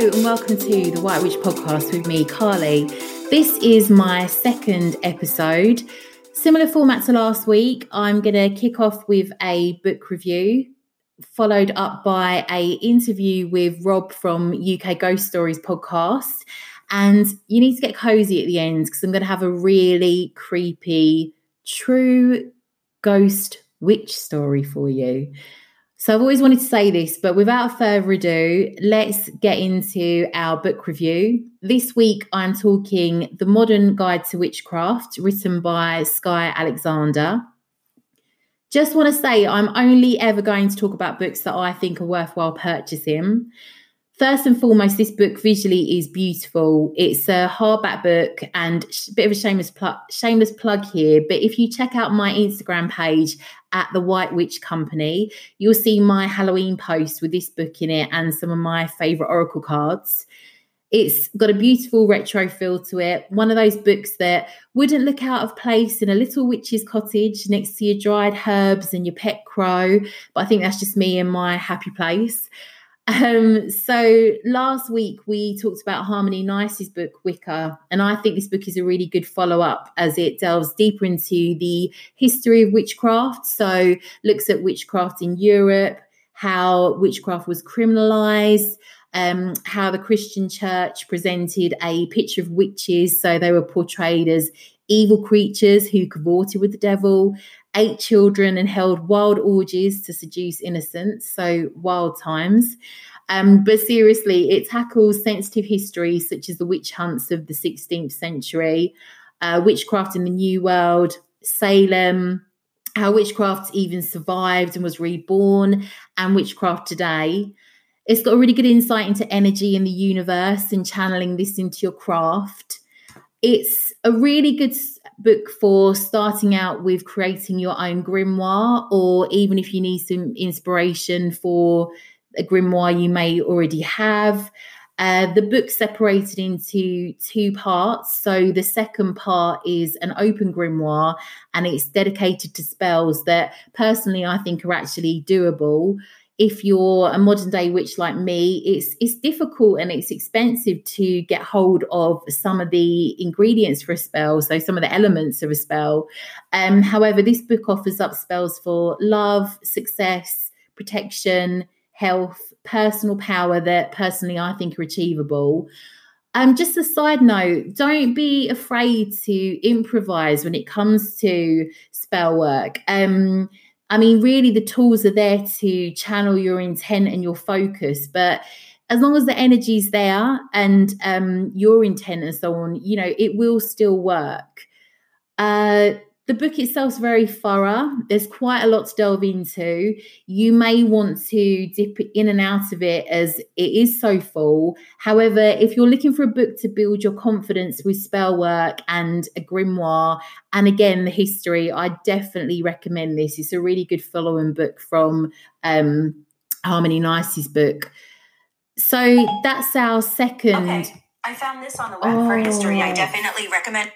And welcome to the White Witch podcast with me, Carly. This is my second episode. Similar format to last week. I'm going to kick off with a book review, followed up by a interview with Rob from UK Ghost Stories podcast. And you need to get cozy at the end because I'm going to have a really creepy, true ghost witch story for you. So I've always wanted to say this, but without further ado, let's get into our book review. This week I'm talking The Modern Guide to Witchcraft, written by Skye Alexander. Just want to say I'm only ever going to talk about books that I think are worthwhile purchasing. First and foremost, this book visually is beautiful. It's a hardback book and a bit of a shameless plug, shameless plug here. But if you check out my Instagram page at the White Witch Company, you'll see my Halloween post with this book in it and some of my favorite oracle cards. It's got a beautiful retro feel to it. One of those books that wouldn't look out of place in a little witch's cottage next to your dried herbs and your pet crow. But I think that's just me in my happy place. Um, so last week we talked about Harmony Nice's book Wicca, and I think this book is a really good follow up as it delves deeper into the history of witchcraft. So looks at witchcraft in Europe, how witchcraft was criminalized. Um, how the Christian church presented a picture of witches. So they were portrayed as evil creatures who cavorted with the devil, ate children, and held wild orgies to seduce innocents. So wild times. Um, but seriously, it tackles sensitive histories such as the witch hunts of the 16th century, uh, witchcraft in the New World, Salem, how witchcraft even survived and was reborn, and witchcraft today. It's got a really good insight into energy in the universe and channeling this into your craft. It's a really good book for starting out with creating your own grimoire, or even if you need some inspiration for a grimoire you may already have. Uh, the book separated into two parts. So the second part is an open grimoire and it's dedicated to spells that personally I think are actually doable if you're a modern day witch like me, it's it's difficult and it's expensive to get hold of some of the ingredients for a spell, so some of the elements of a spell. Um, however, this book offers up spells for love, success, protection, health, personal power that personally I think are achievable. Um, just a side note, don't be afraid to improvise when it comes to spell work. Um, I mean, really, the tools are there to channel your intent and your focus, but as long as the energy's there and um, your intent and so on, you know, it will still work. Uh, the book itself is very thorough. There's quite a lot to delve into. You may want to dip in and out of it as it is so full. However, if you're looking for a book to build your confidence with spell work and a grimoire, and again, the history, I definitely recommend this. It's a really good following book from um, Harmony Nice's book. So that's our second. Okay. I found this on the web oh. for history. I definitely recommend.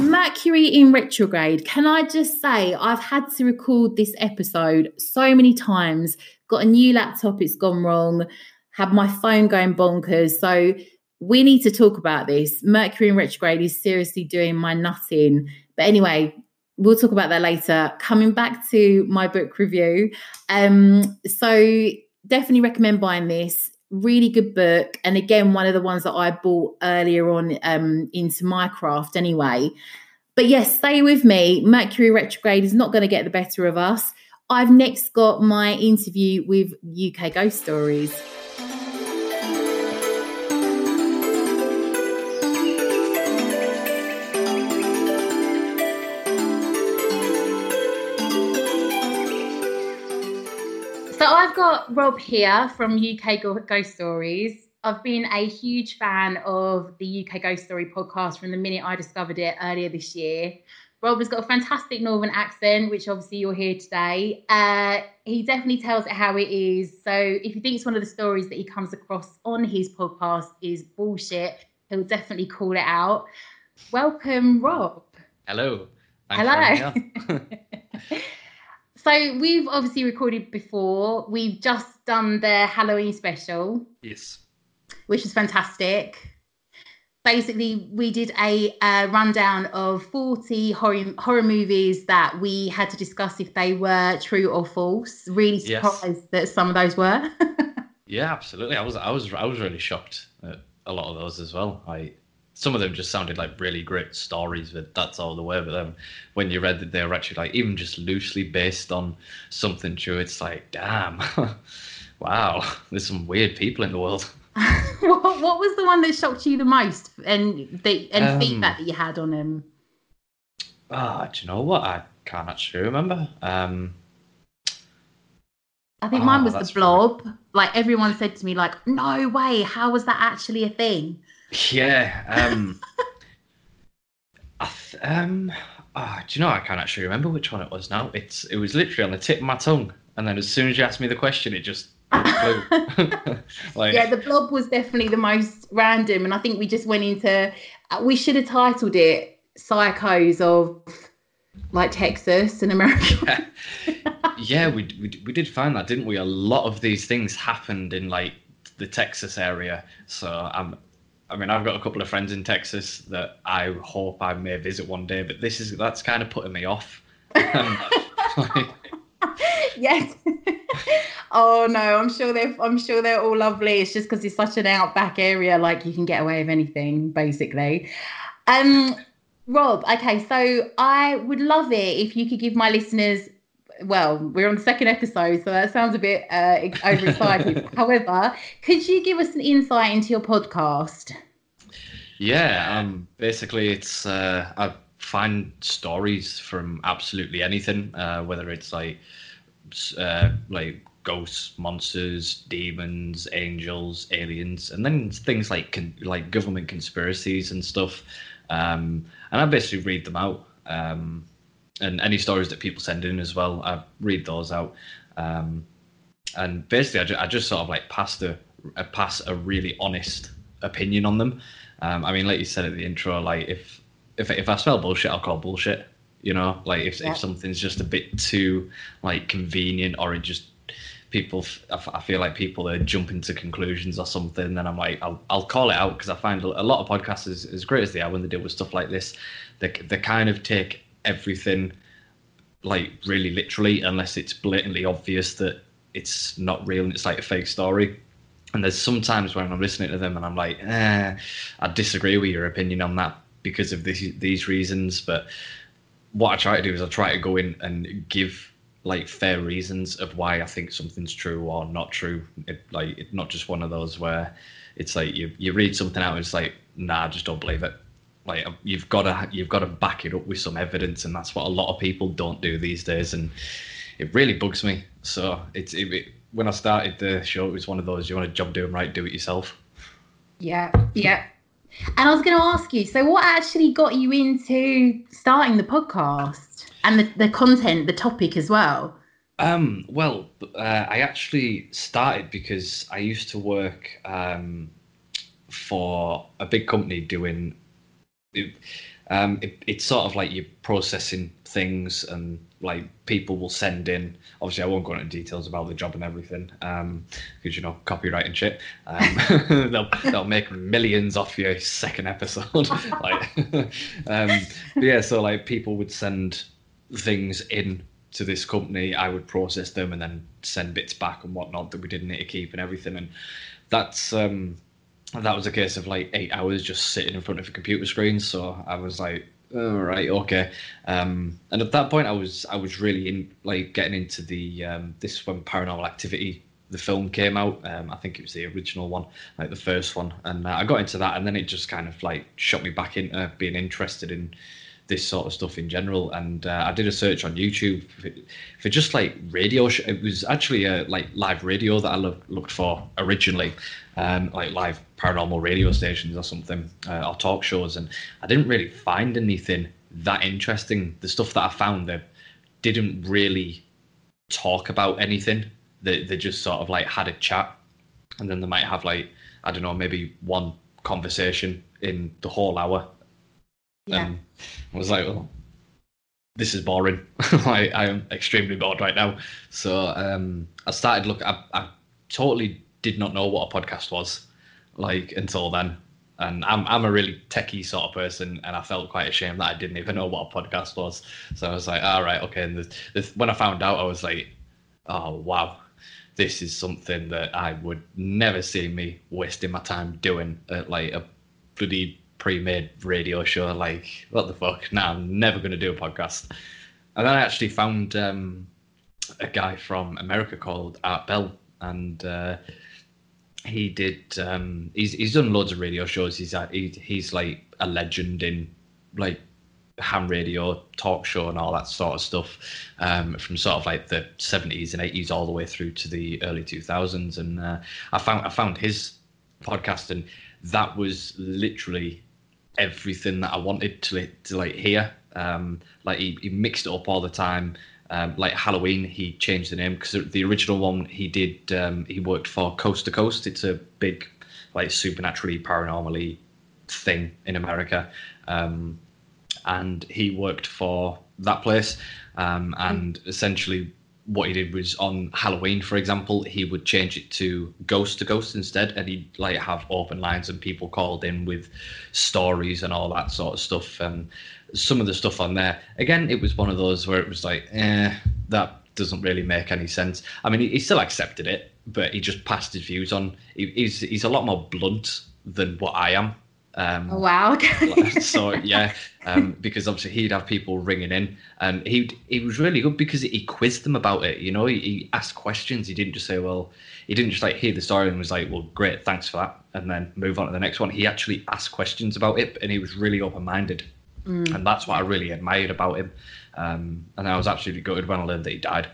Mercury in retrograde. Can I just say, I've had to record this episode so many times. Got a new laptop, it's gone wrong. Had my phone going bonkers. So we need to talk about this. Mercury in retrograde is seriously doing my nutting. But anyway, we'll talk about that later. Coming back to my book review. Um, so definitely recommend buying this really good book and again one of the ones that i bought earlier on um, into my craft anyway But yes, stay with me. Mercury retrograde is not going to get the better of us. I've next got my interview with UK Ghost Stories. So I've got Rob here from UK Ghost Stories. I've been a huge fan of the UK Ghost Story podcast from the minute I discovered it earlier this year. Rob has got a fantastic northern accent, which obviously you'll hear today. Uh, he definitely tells it how it is. So if he thinks one of the stories that he comes across on his podcast is bullshit, he'll definitely call it out. Welcome, Rob. Hello. Thanks Hello. So we've obviously recorded before. We've just done the Halloween special. Yes. Which was fantastic. Basically, we did a, rundown of 40 horror, horror movies that we had to discuss if they were true or false. Really surprised yes. that some of those were. yeah, absolutely. I was I was I was really shocked at a lot of those as well. I some of them just sounded like really great stories, but that's all the way. But then when you read that they were actually like even just loosely based on something true, it's like, damn, wow, there's some weird people in the world. what, what, was the one that shocked you the most, and the and um, feedback that you had on them? Ah, do you know what? I can't actually remember. Um, I think oh, mine was the blob. Like everyone said to me, like, "No way! How was that actually a thing?" Yeah. Um, th- um, oh, do you know? I can't actually remember which one it was now. It's it was literally on the tip of my tongue, and then as soon as you asked me the question, it just like, yeah, the blob was definitely the most random, and I think we just went into. Uh, we should have titled it "Psychos of like Texas and America." yeah. yeah, we, we we did find that, didn't we? A lot of these things happened in like the Texas area, so I'm I mean, I've got a couple of friends in Texas that I hope I may visit one day, but this is that's kind of putting me off. yes. oh no, I'm sure they're I'm sure they're all lovely. It's just because it's such an outback area, like you can get away with anything, basically. Um, Rob, okay, so I would love it if you could give my listeners well, we're on the second episode, so that sounds a bit uh, overexcited. However, could you give us an insight into your podcast? Yeah, um, basically, it's uh, I find stories from absolutely anything, uh, whether it's like uh, like ghosts, monsters, demons, angels, aliens, and then things like con- like government conspiracies and stuff. Um, and I basically read them out. Um, and any stories that people send in as well. I read those out, um, and basically, I, ju- I, just sort of like pass the pass a really honest opinion on them. Um, I mean, like you said at the intro, like if if if I smell bullshit, I'll call bullshit. You know, like if yeah. if something's just a bit too like convenient or it just people I feel like people are jumping to conclusions or something then i'm like i'll, I'll call it out because i find a lot of podcasters as great as they are when they deal with stuff like this they, they kind of take everything like really literally unless it's blatantly obvious that it's not real and it's like a fake story. And there's sometimes when I'm listening to them and I'm like, eh, I disagree with your opinion on that because of this, these reasons. But what I try to do is I try to go in and give like fair reasons of why I think something's true or not true. It, like not just one of those where it's like you you read something out and it's like, nah, I just don't believe it. Like um, you've got to you've got to back it up with some evidence, and that's what a lot of people don't do these days, and it really bugs me. So it's it, it, when I started the show, it was one of those you want a job doing right, do it yourself. Yeah, yeah. And I was going to ask you, so what actually got you into starting the podcast and the, the content, the topic as well? Um, well, uh, I actually started because I used to work um, for a big company doing it, um, it, it's sort of like you're processing things and like people will send in obviously i won't go into details about the job and everything um because you know copyright and shit um, they'll, they'll make millions off your second episode like um yeah so like people would send things in to this company i would process them and then send bits back and whatnot that we didn't need to keep and everything and that's um that was a case of like eight hours just sitting in front of a computer screen. So I was like, all right, okay. Um, and at that point, I was I was really in like getting into the um, this when Paranormal Activity the film came out. Um, I think it was the original one, like the first one, and uh, I got into that, and then it just kind of like shot me back into being interested in this sort of stuff in general. And uh, I did a search on YouTube for, for just like radio. Sh- it was actually a like live radio that I lo- looked for originally, um, like live paranormal radio stations or something, uh, or talk shows. And I didn't really find anything that interesting. The stuff that I found that didn't really talk about anything. They they just sort of like had a chat, and then they might have like I don't know maybe one conversation in the whole hour Yeah. um, I was like, well, this is boring. I, I am extremely bored right now. So um, I started look. I, I totally did not know what a podcast was, like until then. And I'm I'm a really techie sort of person, and I felt quite ashamed that I didn't even know what a podcast was. So I was like, all right, okay. And the, the, when I found out, I was like, oh wow, this is something that I would never see me wasting my time doing at like a bloody pre-made radio show. Like, what the fuck? Nah, I'm never going to do a podcast. And then I actually found um, a guy from America called Art Bell, and uh, he did. Um, he's he's done loads of radio shows. He's he, he's like a legend in like ham radio, talk show, and all that sort of stuff um, from sort of like the 70s and 80s all the way through to the early 2000s. And uh, I found I found his podcast, and that was literally everything that I wanted to to like hear. Um, like he, he mixed it up all the time. Um, like Halloween, he changed the name because the original one he did. Um, he worked for Coast to Coast. It's a big, like supernaturally paranormally thing in America, um, and he worked for that place. Um, and essentially, what he did was on Halloween, for example, he would change it to Ghost to Ghost instead, and he'd like have open lines and people called in with stories and all that sort of stuff. And some of the stuff on there, again, it was one of those where it was like, eh, that doesn't really make any sense. I mean, he, he still accepted it, but he just passed his views on. He, he's he's a lot more blunt than what I am. Um, Oh, wow. So yeah, um, because obviously he'd have people ringing in, and he he was really good because he quizzed them about it. You know, he, he asked questions. He didn't just say, well, he didn't just like hear the story and was like, well, great, thanks for that, and then move on to the next one. He actually asked questions about it, and he was really open minded, and that's what I really admired about him. Um, and I was absolutely gutted when I learned that he died.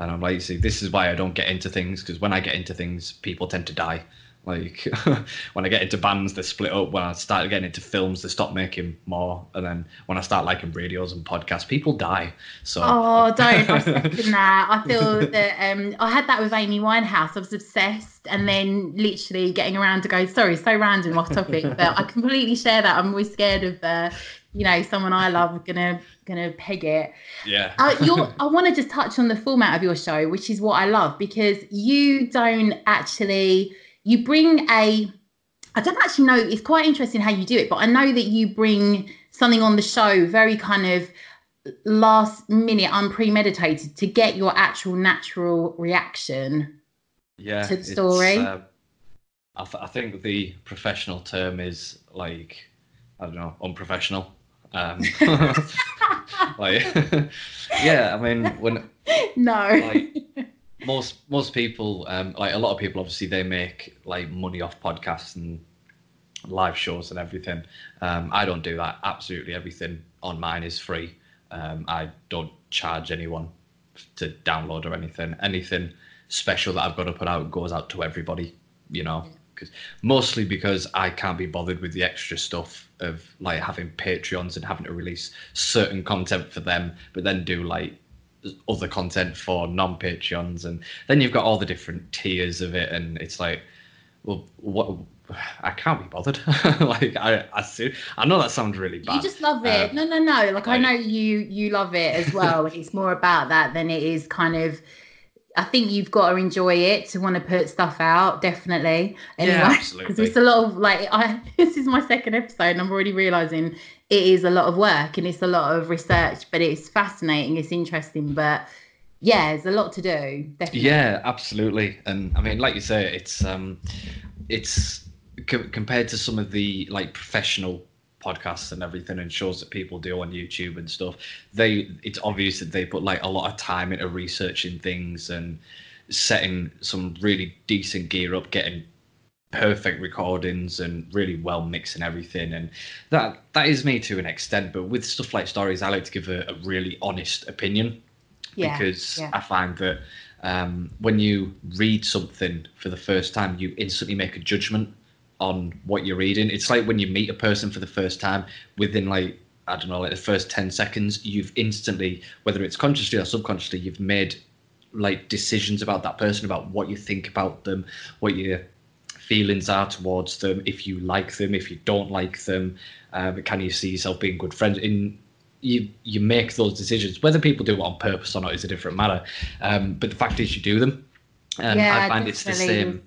And I'm like, see, this is why I don't get into things because when I get into things, people tend to die. Like when I get into bands, they split up. When I start getting into films, they stop making more. And then when I start liking radios and podcasts, people die. So Oh, don't! I second that. I feel that um, I had that with Amy Winehouse. I was obsessed, and then literally getting around to go. Sorry, so random, off topic, but I completely share that. I'm always scared of, uh, you know, someone I love gonna gonna peg it. yeah, Uh, you're, I want to just touch on the format of your show, which is what I love because you don't actually you bring a. I don't actually know. It's quite interesting how you do it, but I know that you bring something on the show very kind of last minute, unpremeditated to get your actual natural reaction. yeah. to the story? uh, I, th- I think the professional term is like I don't know, unprofessional. Um, like, yeah, I mean, when No. like most most people um like a lot of people obviously they make like money off podcasts and live shows and everything. Um i don't do that. Absolutely everything on mine is free. Um i don't charge anyone to download or anything. Anything special that i've got to put out goes out to everybody you know because mostly because i can't be bothered with the extra stuff of like having patreons and having to release certain content for them but then do like other content for non-patreons and then you've got all the different tiers of it and it's like well what i can't be bothered like i i see i know that sounds really bad You just love it. Um, no, no, no. Like I like- know you you love it as well. it's more about that than it is kind of I think you've got to enjoy it to want to put stuff out, definitely. Anyway, Yeah, Because it's a lot of like I this is my second episode and I'm already realizing it is a lot of work and it's a lot of research, but it's fascinating, it's interesting, but yeah, there's a lot to do. Definitely. Yeah, absolutely. And I mean, like you say, it's um, it's c- compared to some of the like professional podcasts and everything and shows that people do on YouTube and stuff, they it's obvious that they put like a lot of time into researching things and setting some really decent gear up, getting perfect recordings and really well mixing everything and that that is me to an extent but with stuff like stories i like to give a, a really honest opinion Yeah, because yeah. i find that um, when you read something for the first time you instantly make a judgment on what you're reading. It's like when you meet a person for the first time within like i don't know like the first 10 seconds you've instantly whether it's consciously or subconsciously you've made like decisions about that person about what you think about them what your feelings are towards them if you like them if you don't like them um, can you see yourself being good friends? In you you make those decisions whether people do it on purpose or not is a different matter. Um, but the fact is you do them. And Yeah, i find it's the definitely. same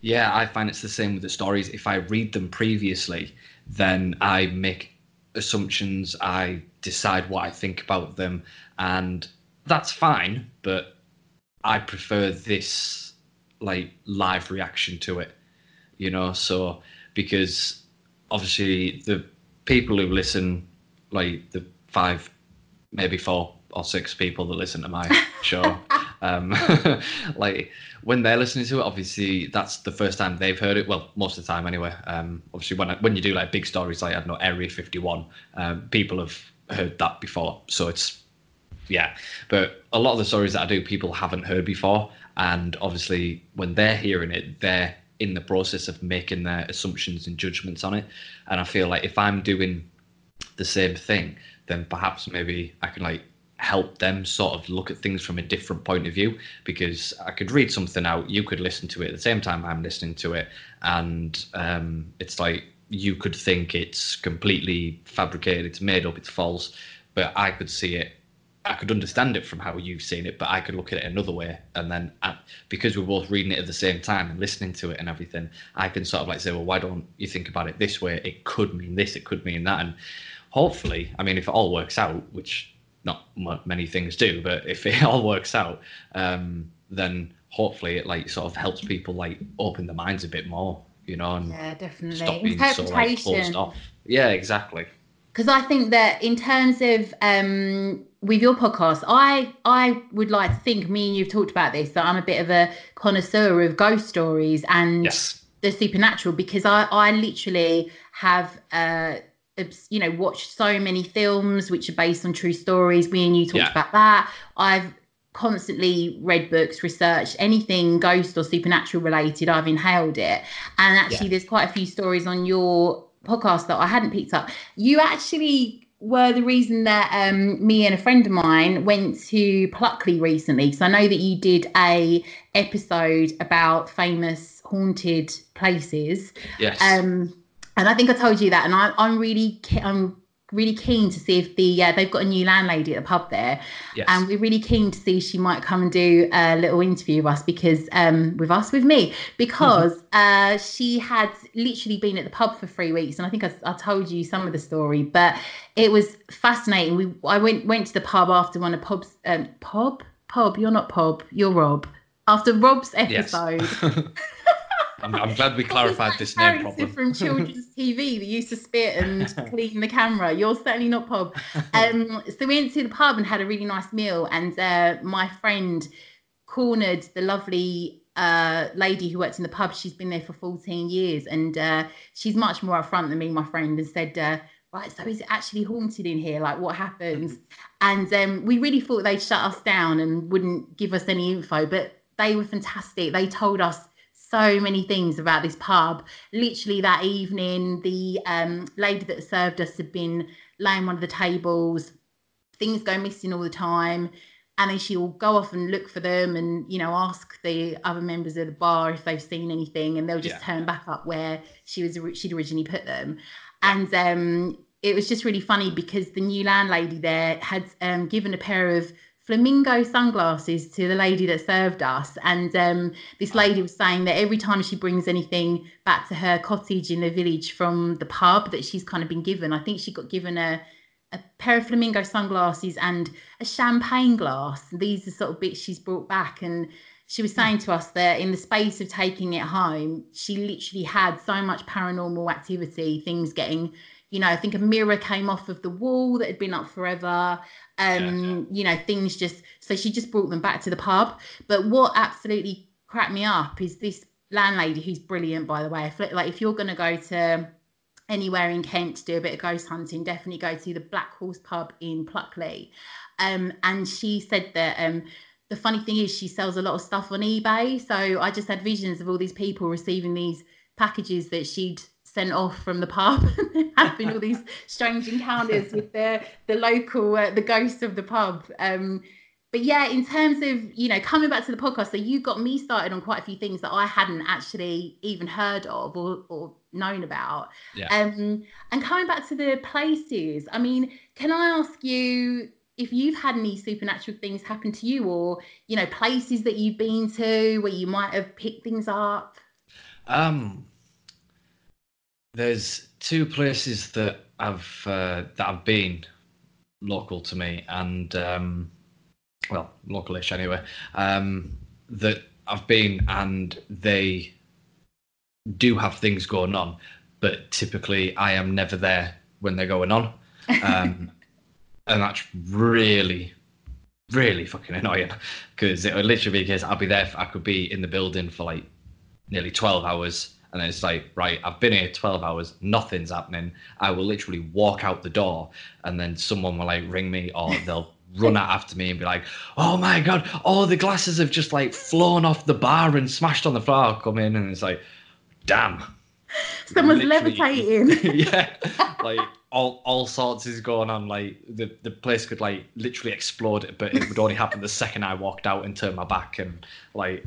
yeah i find it's the same with the stories. If i read them previously then i make assumptions i decide what i think about them and that's fine but i prefer this like live reaction to it you know? So because obviously the people who listen like the five maybe four or six people that listen to my show um like when they're listening to it obviously that's the first time they've heard it. Well most of the time anyway. Um obviously when when you do like big stories like i don't know area 51 um people have heard that before. So it's yeah. But a lot of the stories that i do people haven't heard before. And obviously when they're hearing it they're in the process of making their assumptions and judgments on it. And i feel like if i'm doing the same thing then perhaps maybe i can like help them sort of look at things from a different point of view because i could read something out you could listen to it at the same time i'm listening to it and um, it's like you could think it's completely fabricated it's made up it's false but i could see it I could understand it from how you've seen it, but I could look at it another way, and then I, because we're both reading it at the same time and listening to it and everything, I can sort of like say, well, why don't you think about it this way? It could mean this, it could mean that, and hopefully, I mean, if it all works out, which not m- many things do, but if it all works out, um, then hopefully it like sort of helps people like open their minds a bit more, you know, and Yeah, definitely. stop being so like closed off. Yeah, exactly. because I think that in terms of um, with your podcast, I I would like to think me and you've talked about this that I'm a bit of a connoisseur of ghost stories and Yes. the supernatural because I I literally have uh you know watched so many films which are based on true stories. We and you talked Yeah. about that. I've constantly read books, researched anything ghost or supernatural related. I've inhaled it, and actually, there's quite a few stories on your podcast that I hadn't picked up. You actually were the reason that um, me and a friend of mine went to Pluckley recently. So I know that you did a episode about famous haunted places. Yes. Um, and I think I told you that, and I, I'm really, I'm really keen to see if the uh, they've got a new landlady at the pub there, yes. and we're really keen to see if she might come and do a little interview with us because um, with us with me because uh, she had literally been at the pub for three weeks, and I think I, I told you some of the story, but it was fascinating. We I went went to the pub after one of Pob's um, Pob Pob. You're not pub You're Rob. After Rob's Yes. I'm, I'm glad we clarified this name problem. from children's TV that used to spit and clean the camera. You're certainly not Pob. Um, so we went to the pub and had a really nice meal, and uh, my friend cornered the lovely uh, lady who works in the pub. She's been there for 14 years, and uh, she's much more upfront than me, my friend, and said. Uh, Right, so is it actually haunted in here? Like, what happens? And um, we really thought they'd shut us down and wouldn't give us any info, but they were fantastic. They told us so many things about this pub. Literally that evening, the um, lady that served us had been laying one of the tables. Things go missing all the time, and then she'll go off and look for them, and you know ask the other members of the bar if they've seen anything, and they'll just Yeah. turn back up where she was she'd originally put them. And um, it was just really funny because the new landlady there had um, given a pair of flamingo sunglasses to the lady that served us. And um, this lady was saying that every time she brings anything back to her cottage in the village from the pub that she's kind of been given, I think she got given a a pair of flamingo sunglasses and a champagne glass. These are sort of bits she's brought back. And she was saying to us that in the space of taking it home, she literally had so much paranormal activity, things getting you know, I think a mirror came off of the wall that had been up forever. Um, yeah. you know, things just so she just brought them back to the pub. But what absolutely cracked me up is this landlady who's brilliant, by the way. Like if you're gonna go to anywhere in Kent to do a bit of ghost hunting, definitely go to the Black Horse Pub in Pluckley. Um, and she said that um, the funny thing is she sells a lot of stuff on eBay. So I just had visions of all these people receiving these packages that she'd sent off from the pub. Having all these strange encounters with the the local uh, the ghost of the pub. Um, but yeah in terms of you know coming back to the podcast so you got me started on quite a few things that i hadn't actually even heard of or, or known about. Yeah. um, and coming back to the places i mean can i ask you if you've had any supernatural things happen to you or you know places that you've been to where you might have picked things up? Um there's two places that I've uh, that have been local to me, and um, well, localish anyway. Um, that I've been, and they do have things going on, but typically I am never there when they're going on, um, and that's really, really fucking annoying because it would literally be because I'll be there. I could be in the building for like nearly twelve hours and it's like, right, I've been here 12 hours, nothing's happening. I will literally walk out the door, and then someone will like ring me, or they'll run out after me and be like, oh my God, all the glasses have just like flown off the bar and smashed on the floor. I'll come in, and it's like, damn. Someone's levitating. yeah. Like, all, all sorts is going on. Like the, the place could like literally explode, but it would only happen the second I walked out and turned my back and like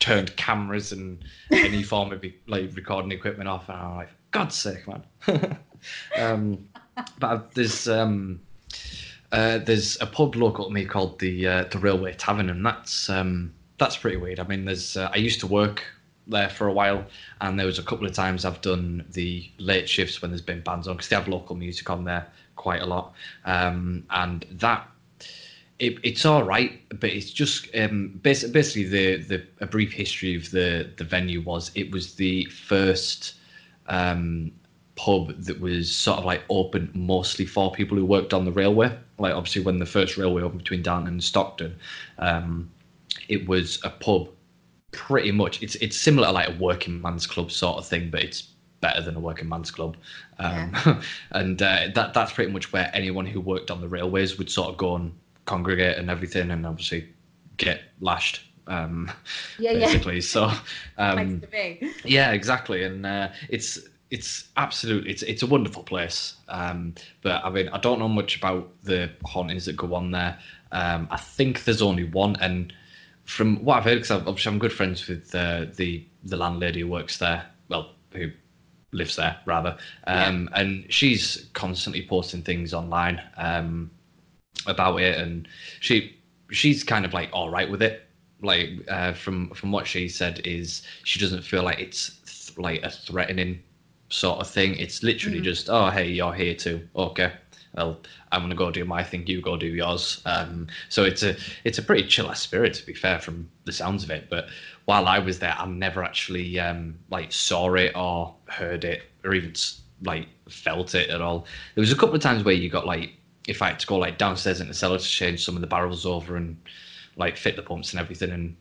turned cameras and any form of like recording equipment off, and I'm like, God's sake, man. um, but there's um, uh, there's a pub local to me called the uh, the Railway Tavern, and that's um, that's pretty weird. I mean, there's uh, I used to work there for a while, and there was a couple of times I've done the late shifts when there's been bands on because they have local music on there quite a lot, um, and that it, it's all right, but it's just um, basically, basically the the a brief history of the the venue was it was the first um, pub that was sort of like open mostly for people who worked on the railway. Like obviously when the first railway opened between Downton and Stockton, um, it was a pub. Pretty much, it's it's similar to like a working man's club sort of thing, but it's better than a working man's club. Um, yeah. and uh, that that's pretty much where anyone who worked on the railways would sort of go and congregate and everything, and obviously get lashed. Um, yeah, basically. Yeah. So, um, yeah, exactly, and uh, it's it's absolutely it's it's a wonderful place. Um, but I mean, I don't know much about the hauntings that go on there. Um, I think there's only one, and from what I've heard, because obviously I'm good friends with uh, the the landlady who works there. Well, who lives there rather, um, yeah. and she's constantly posting things online. Um, about it, and she she's kind of like all right with it. Like uh, from from what she said is she doesn't feel like it's th- like a threatening sort of thing. It's literally mm. just oh hey you're here too okay. Well, I'm gonna go do my thing. You go do yours. Um, so it's a it's a pretty chill spirit to be fair from the sounds of it. But while I was there, I never actually um, like saw it or heard it or even like felt it at all. There was a couple of times where you got like if I had to go like downstairs in the cellar to change some of the barrels over and like fit the pumps and everything and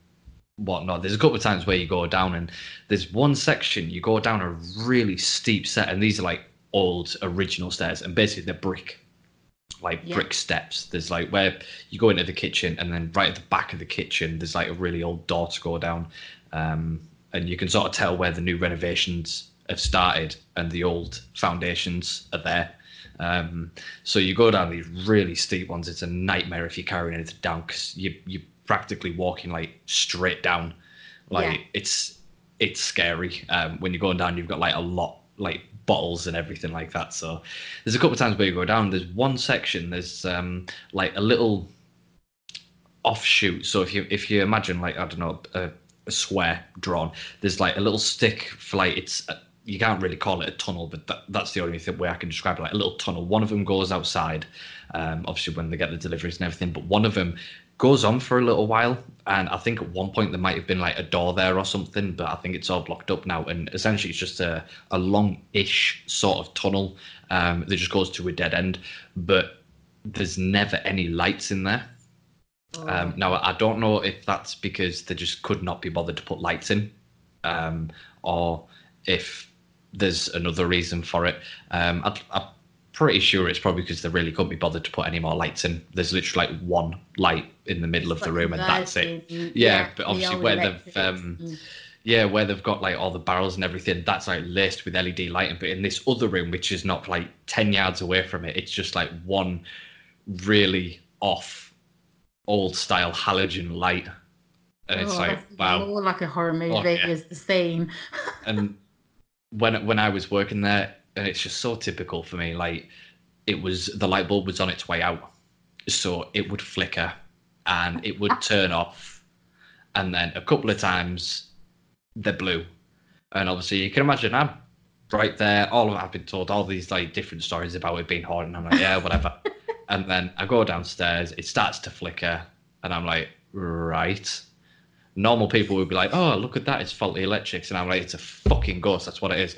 whatnot. There's a couple of times where you go down and there's one section you go down a really steep set and these are like old original stairs and basically they're brick like yeah. brick steps there's like where you go into the kitchen and then right at the back of the kitchen there's like a really old door to go down um, and you can sort of tell where the new renovations have started and the old foundations are there um, so you go down these really steep ones. It's a nightmare if you're carrying anything down because you you're practically walking like straight down. Like yeah. it's it's scary. Um, when you're going down, you've got like a lot like bottles and everything like that. So there's a couple of times where you go down. There's one section. There's um, like a little offshoot. So if you if you imagine like I don't know a, a square drawn, there's like a little stick for like it's you can't really call it a tunnel, but that, that's the only thing way I can describe it like a little tunnel. One of them goes outside, um, obviously when they get the deliveries and everything, but one of them goes on for a little while. And I think at one point there might have been like a door there or something, but I think it's all blocked up now. And essentially, it's just a, a long ish sort of tunnel um, that just goes to a dead end, but there's never any lights in there. Um, now, I don't know if that's because they just could not be bothered to put lights in, um, or if there's another reason for it. Um, I, I'm pretty sure it's probably because they really couldn't be bothered to put any more lights in. There's literally like one light in the middle of the room, and that's it. Yeah, but obviously where they've um, yeah where they've got like all the barrels and everything, that's like laced with LED lighting. But in this other room, which is not like ten yards away from it, it's just like one really off old style halogen light. And it's Oh, like wow. More like a horror movie Oh, yeah. is the scene. and when when I was working there, and it's just so typical for me. Like it was the light bulb was on its way out, so it would flicker and it would turn off, and then a couple of times they blue, and obviously you can imagine I'm right there. All of I've been told all these like different stories about it being haunted. And I'm like, yeah, whatever. and then I go downstairs, it starts to flicker, and I'm like, right normal people would be like, "Oh, look at that! It's faulty electrics," and I'm like, "It's a fucking ghost. That's what it is."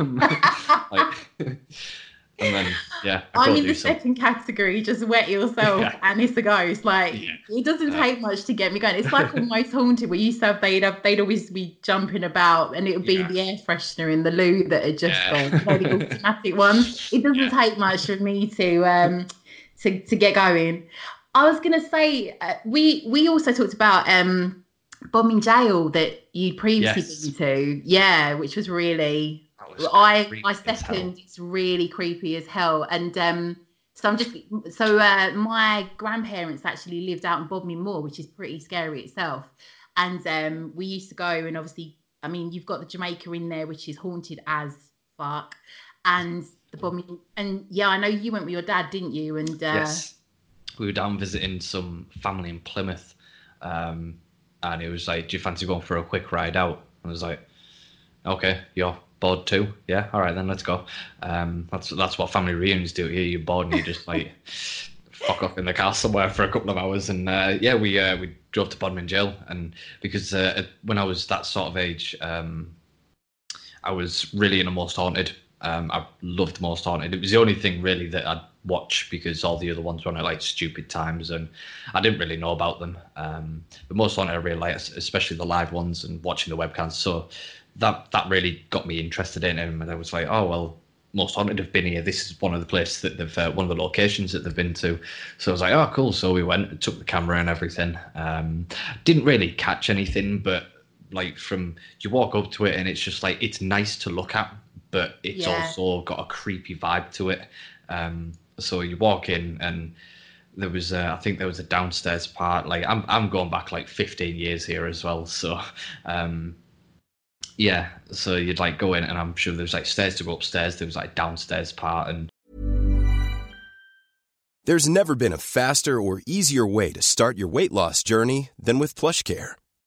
um, like, and then yeah, I'm in the some- second category, just wet yourself Yeah. and it's a ghost. Like Yeah. it doesn't Yeah. take much to get me going. It's like almost haunted where you used to have they'd have they'd always be jumping about and it would be Yeah. the air freshener in the loo that had just Yeah. gone, you know, the automatic one. It doesn't take much for me to um to to get going. I was gonna say uh, we we also talked about um Bodmin Jail that you'd previously Yes. been to, yeah, which was really was I as second it's really creepy as hell. And um so I'm just so uh my grandparents actually lived out in Bodmin Moor, which is pretty scary itself. And um we used to go and obviously I mean you've got the Jamaica Inn there which is haunted as fuck. And the Bodmin and yeah, I know you went with your dad, didn't you? And uh Yes, we were down visiting some family in Plymouth, um, and he was like, "Do you fancy going for a quick ride out?" And I was like, "Okay, you're bored too? Yeah, all right then, let's go." Um, that's that's what family reunions do. Here, you're bored and you just like fuck off in the car somewhere for a couple of hours, and uh, yeah, we uh, we drove to Bodmin Jail, and because uh, when I was that sort of age, um, I was really in into Most Haunted. Um, I loved Most Haunted. It was the only thing really that I'd watch because all the other ones were on at like stupid times and I didn't really know about them. Um, but Most Haunted I really like, especially the live ones and watching the webcams. So that that really got me interested in them. And I was like, oh well, Most Haunted have been here. This is one of the places that they've, uh, one of the locations that they've been to. So I was like, oh cool. So we went, and took the camera and everything. Um, didn't really catch anything, but like from you walk up to it and it's just like it's nice to look at, but it's Yeah. also got a creepy vibe to it. Um, so you walk in and there was a, I think there was a downstairs part. Like I'm I'm going back like 15 years here as well. So um, yeah, so you'd like go in and I'm sure there's like stairs to go upstairs. There was like downstairs part and There's never been a faster or easier way to start your weight loss journey than with PlushCare.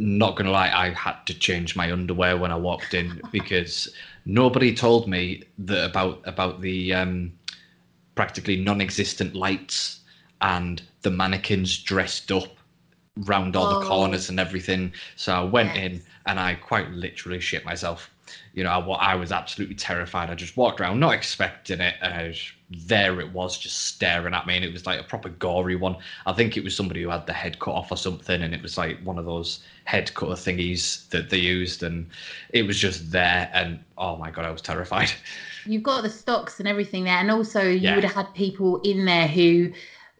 Not gonna lie, I had to change my underwear when I walked in because nobody told me that about about the um, practically non-existent lights and the mannequins dressed up round all the Oh. corners and everything. So I went in and I quite literally shit myself. you know, I, I was absolutely terrified. I just walked around, not expecting it, I there it was, just staring at me, and it was like a proper gory one. I think it was somebody who had the head cut off or something, and it was like one of those head cutter thingies that they used, and it was just there, and oh my god, I was terrified. You've got the stocks and everything there, and also you Yeah. would have had people in there who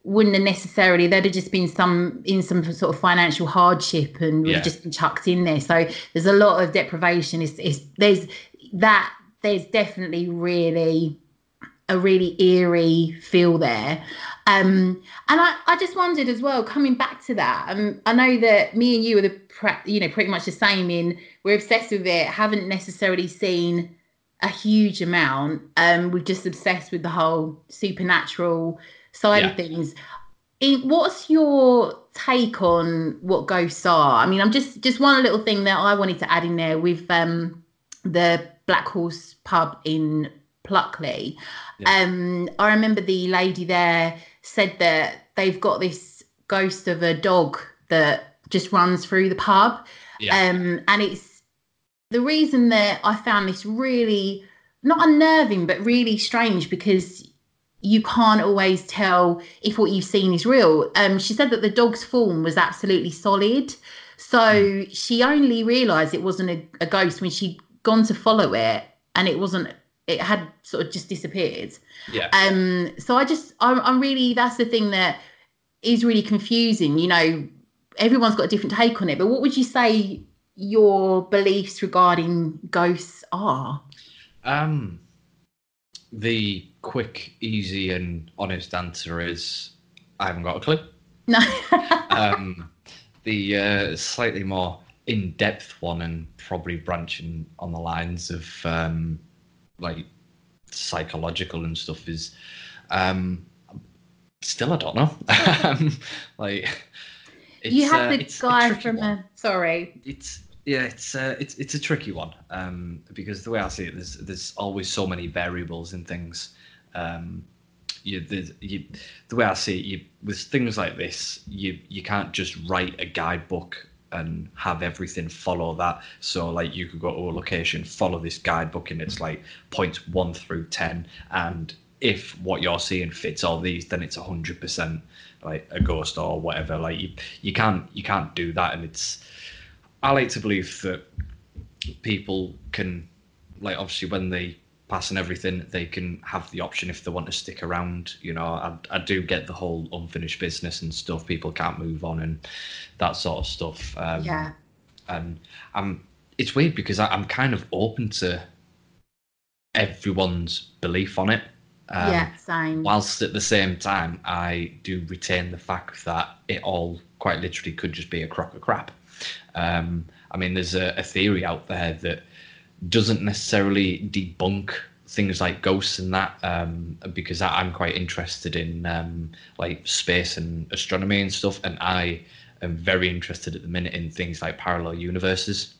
wouldn't have necessarily there'd have just been some in some sort of financial hardship and would Yeah. have just been chucked in there so there's a lot of deprivation it's, it's there's that there's definitely really a really eerie feel there um and i i just wondered as well coming back to that um i know that me and you are the pra- you know pretty much the same in we're obsessed with it haven't necessarily seen a huge amount um we're just obsessed with the whole supernatural side Yeah. of things in, what's your take on what ghosts are? I mean, I'm just just one little thing that I wanted to add in there with um, the Black Horse pub in Pluckley. Yeah. Um, I remember the lady there said that they've got this ghost of a dog that just runs through the pub. Yeah. Um, and it's the reason that I found this really not unnerving, but really strange because you can't always tell if what you've seen is real. Um, she said that the dog's form was absolutely solid. So she only realised it wasn't a, a ghost when she'd gone to follow it and it wasn't, it had sort of just disappeared. yeah. Um, so I just, I'm, I'm really, that's the thing that is really confusing. You know, everyone's got a different take on it, but what would you say your beliefs regarding ghosts are? Um, the quick, easy, and honest answer is I haven't got a clue. No. Um, the uh, slightly more in-depth one, and probably branching on the lines of um, like psychological and stuff, is um, still I don't know. um, like it's, you have uh, the guy from one a, sorry. it's yeah, it's uh, it's it's a tricky one um, because the way I see it, there's there's always so many variables in things. Um, you, there's- you, the way I see it, you, with things like this, you you can't just write a guidebook and have everything follow that. So like you could go to a location, follow this guidebook, and it's like points one through ten, and if what you're seeing fits all these, then it's hundred percent like a ghost or whatever. Like you, you can't you can't do that, and it's I like to believe that people can, like, obviously when they pass and everything, they can have the option if they want to stick around. You know, I, I do get the whole unfinished business and stuff. People can't move on and that sort of stuff. Um, Yeah. and I'm. It's weird because I, I'm kind of open to everyone's belief on it. Um, yeah, same. whilst at the same time I do retain the fact that it all quite literally could just be a crock of crap. Um, I mean, there's a, a theory out there that doesn't necessarily debunk things like ghosts and that, um, because I, I'm quite interested in um, like space and astronomy and stuff, and I am very interested at the minute in things like parallel universes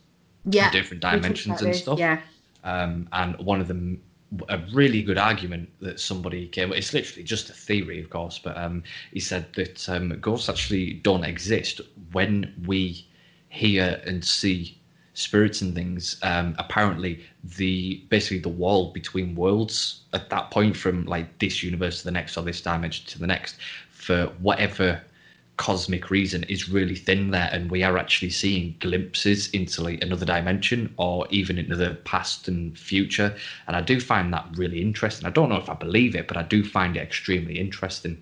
yeah. different dimensions and stuff. Yeah. Um, and one of them, a really good argument that somebody came. It's literally just a theory, of course, but um, he said that um, ghosts actually don't exist when we hear and see spirits and things. Um, apparently, the basically the wall between worlds at that point, from like this universe to the next or this dimension to the next, for whatever cosmic reason is really thin there and we are actually seeing glimpses into like another dimension or even into the past and future and i do find that really interesting i don't know if i believe it but i do find it extremely interesting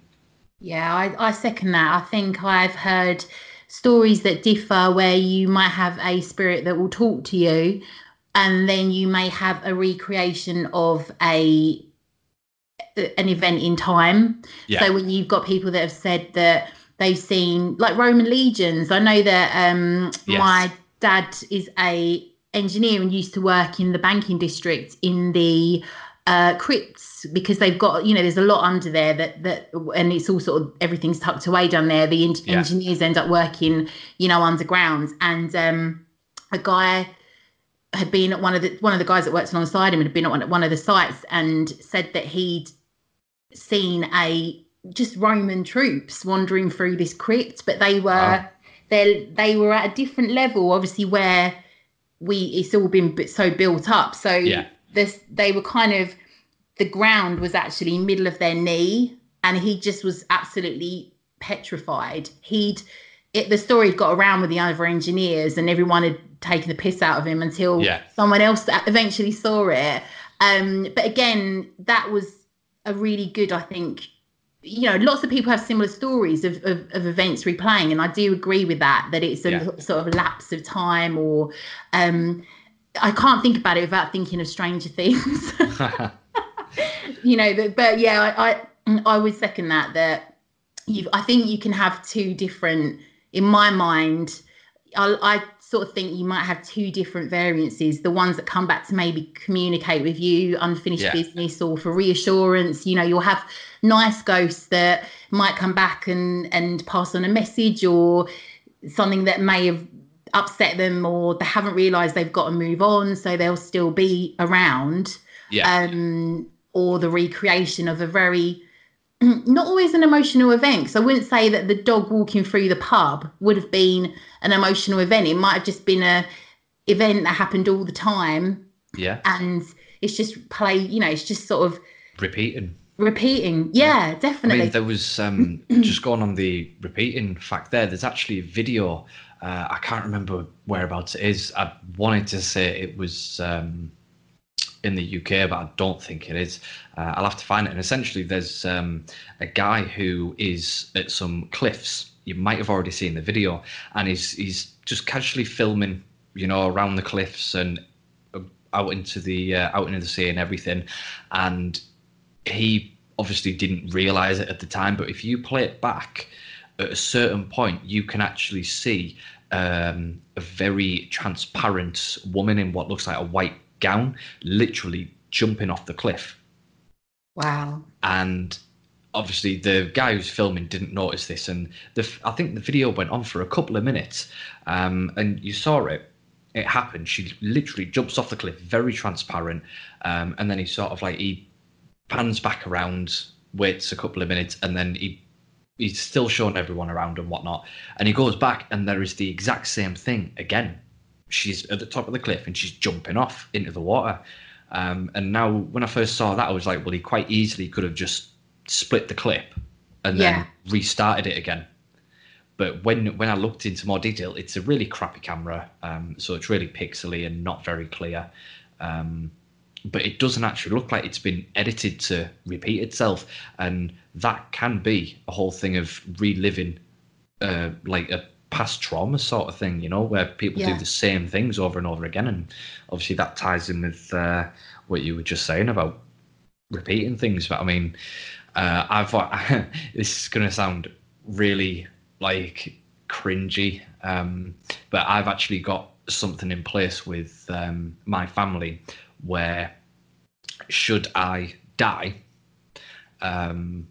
Yeah, I, I second that. I think I've heard stories that differ where you might have a spirit that will talk to you, and then you may have a recreation of a an event in time. Yeah. So when you've got people that have said that they've seen like Roman legions, I know that um, Yes. my dad is a engineer and used to work in the banking district in the uh, crypts because they've got you know there's a lot under there that that and it's all sort of everything's tucked away down there. The en- Yeah. engineers end up working you know underground and um, a guy had been at one of the one of the guys that worked alongside him had been at one, one of the sites and said that he'd seen a just Roman troops wandering through this crypt, but they were Wow. they they were at a different level, obviously where we it's all been so built up. So yeah. this they were kind of the ground was actually middle of their knee, and he just was absolutely petrified. He'd it, the story got around with the other engineers, and everyone had taken the piss out of him until yeah. someone else eventually saw it. Um, but again, that was a really good, I think. You know, lots of people have similar stories of, of, of events replaying, and I do agree with that. That it's a Yeah. sort of lapse of time, or um, I can't think about it without thinking of Stranger Things. you know, but, but yeah, I, I I would second that. That you, I think you can have two different. In my mind, I, I sort of think you might have two different variances. The ones that come back to maybe communicate with you, unfinished Yeah. business, or for reassurance. You know, you'll have nice ghosts that might come back and and pass on a message or something that may have upset them or they haven't realized they've got to move on so they'll still be around yeah. um, or the recreation of a very not always an emotional event. So I wouldn't say that the dog walking through the pub would have been an emotional event. It might have just been a event that happened all the time, yeah. and it's just play. You know, it's just sort of Repeating. repeating. Yeah, I definitely. mean, there was um, just going on the repeating fact there. There's actually a video. Uh, I can't remember whereabouts it is. I wanted to say it was um, in the UK, but I don't think it is. Uh, I'll have to find it. And essentially, there's um, a guy who is at some cliffs. You might have already seen the video, and he's he's just casually filming, you know, around the cliffs and uh, out into the uh, out into the sea and everything. And he obviously didn't realize it at the time, but if you play it back at a certain point, you can actually see um, a very transparent woman in what looks like a white gown literally jumping off the cliff. wow. And obviously, the guy who's filming didn't notice this, and the I think the video went on for a couple of minutes, um, and you saw it. It happened. She literally jumps off the cliff, very transparent, um, and then he sort of like he pans back around, waits a couple of minutes, and then he he's still showing everyone around and whatnot. And he goes back, and there is the exact same thing again. She's at the top of the cliff and she's jumping off into the water. Um, and now, when I first saw that, I was like, well, he quite easily could have just split the clip and Yeah. then restarted it again. But when when I looked into more detail, it's a really crappy camera, um, so it's really pixely and not very clear. Um, but it doesn't actually look like it's been edited to repeat itself, and that can be a whole thing of reliving, uh, like a past trauma sort of thing, you know, where people Yeah. do the same things over and over again, and obviously that ties in with uh, what you were just saying about repeating things. But I mean, uh, I've this is going to sound really like cringy, um, but I've actually got something in place with um, my family where should I die, um,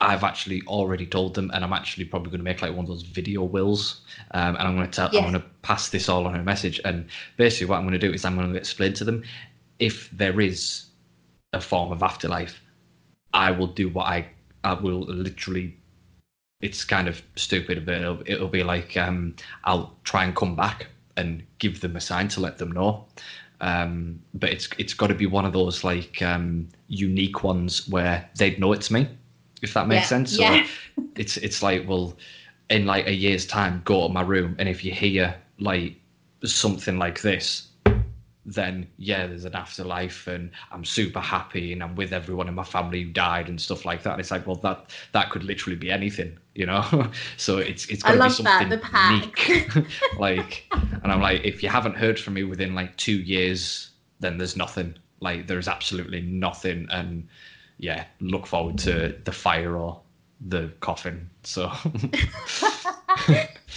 I've actually already told them, and I'm actually probably going to make like one of those video wills, um, and I'm going to tell, Yes. I'm going to pass this all on a message, and basically what I'm going to do is I'm going to explain to them if there is a form of afterlife, I will do what I I will literally. It's kind of stupid, but it'll, it'll be like um, I'll try and come back and give them a sign to let them know. Um, but it's it's got to be one of those like um, unique ones where they'd know it's me, if that makes Yeah, sense. So yeah. it's it's like well, in like a year's time, go to my room, and if you hear like something like this, then yeah, there's an afterlife, and I'm super happy, and I'm with everyone in my family who died and stuff like that. And it's like, well, that that could literally be anything, you know. so it's it's to be love that, something the pack. unique, like. And I'm like, if you haven't heard from me within like two years, then there's nothing. Like there's absolutely nothing, and yeah, look forward to the fire or the coffin. So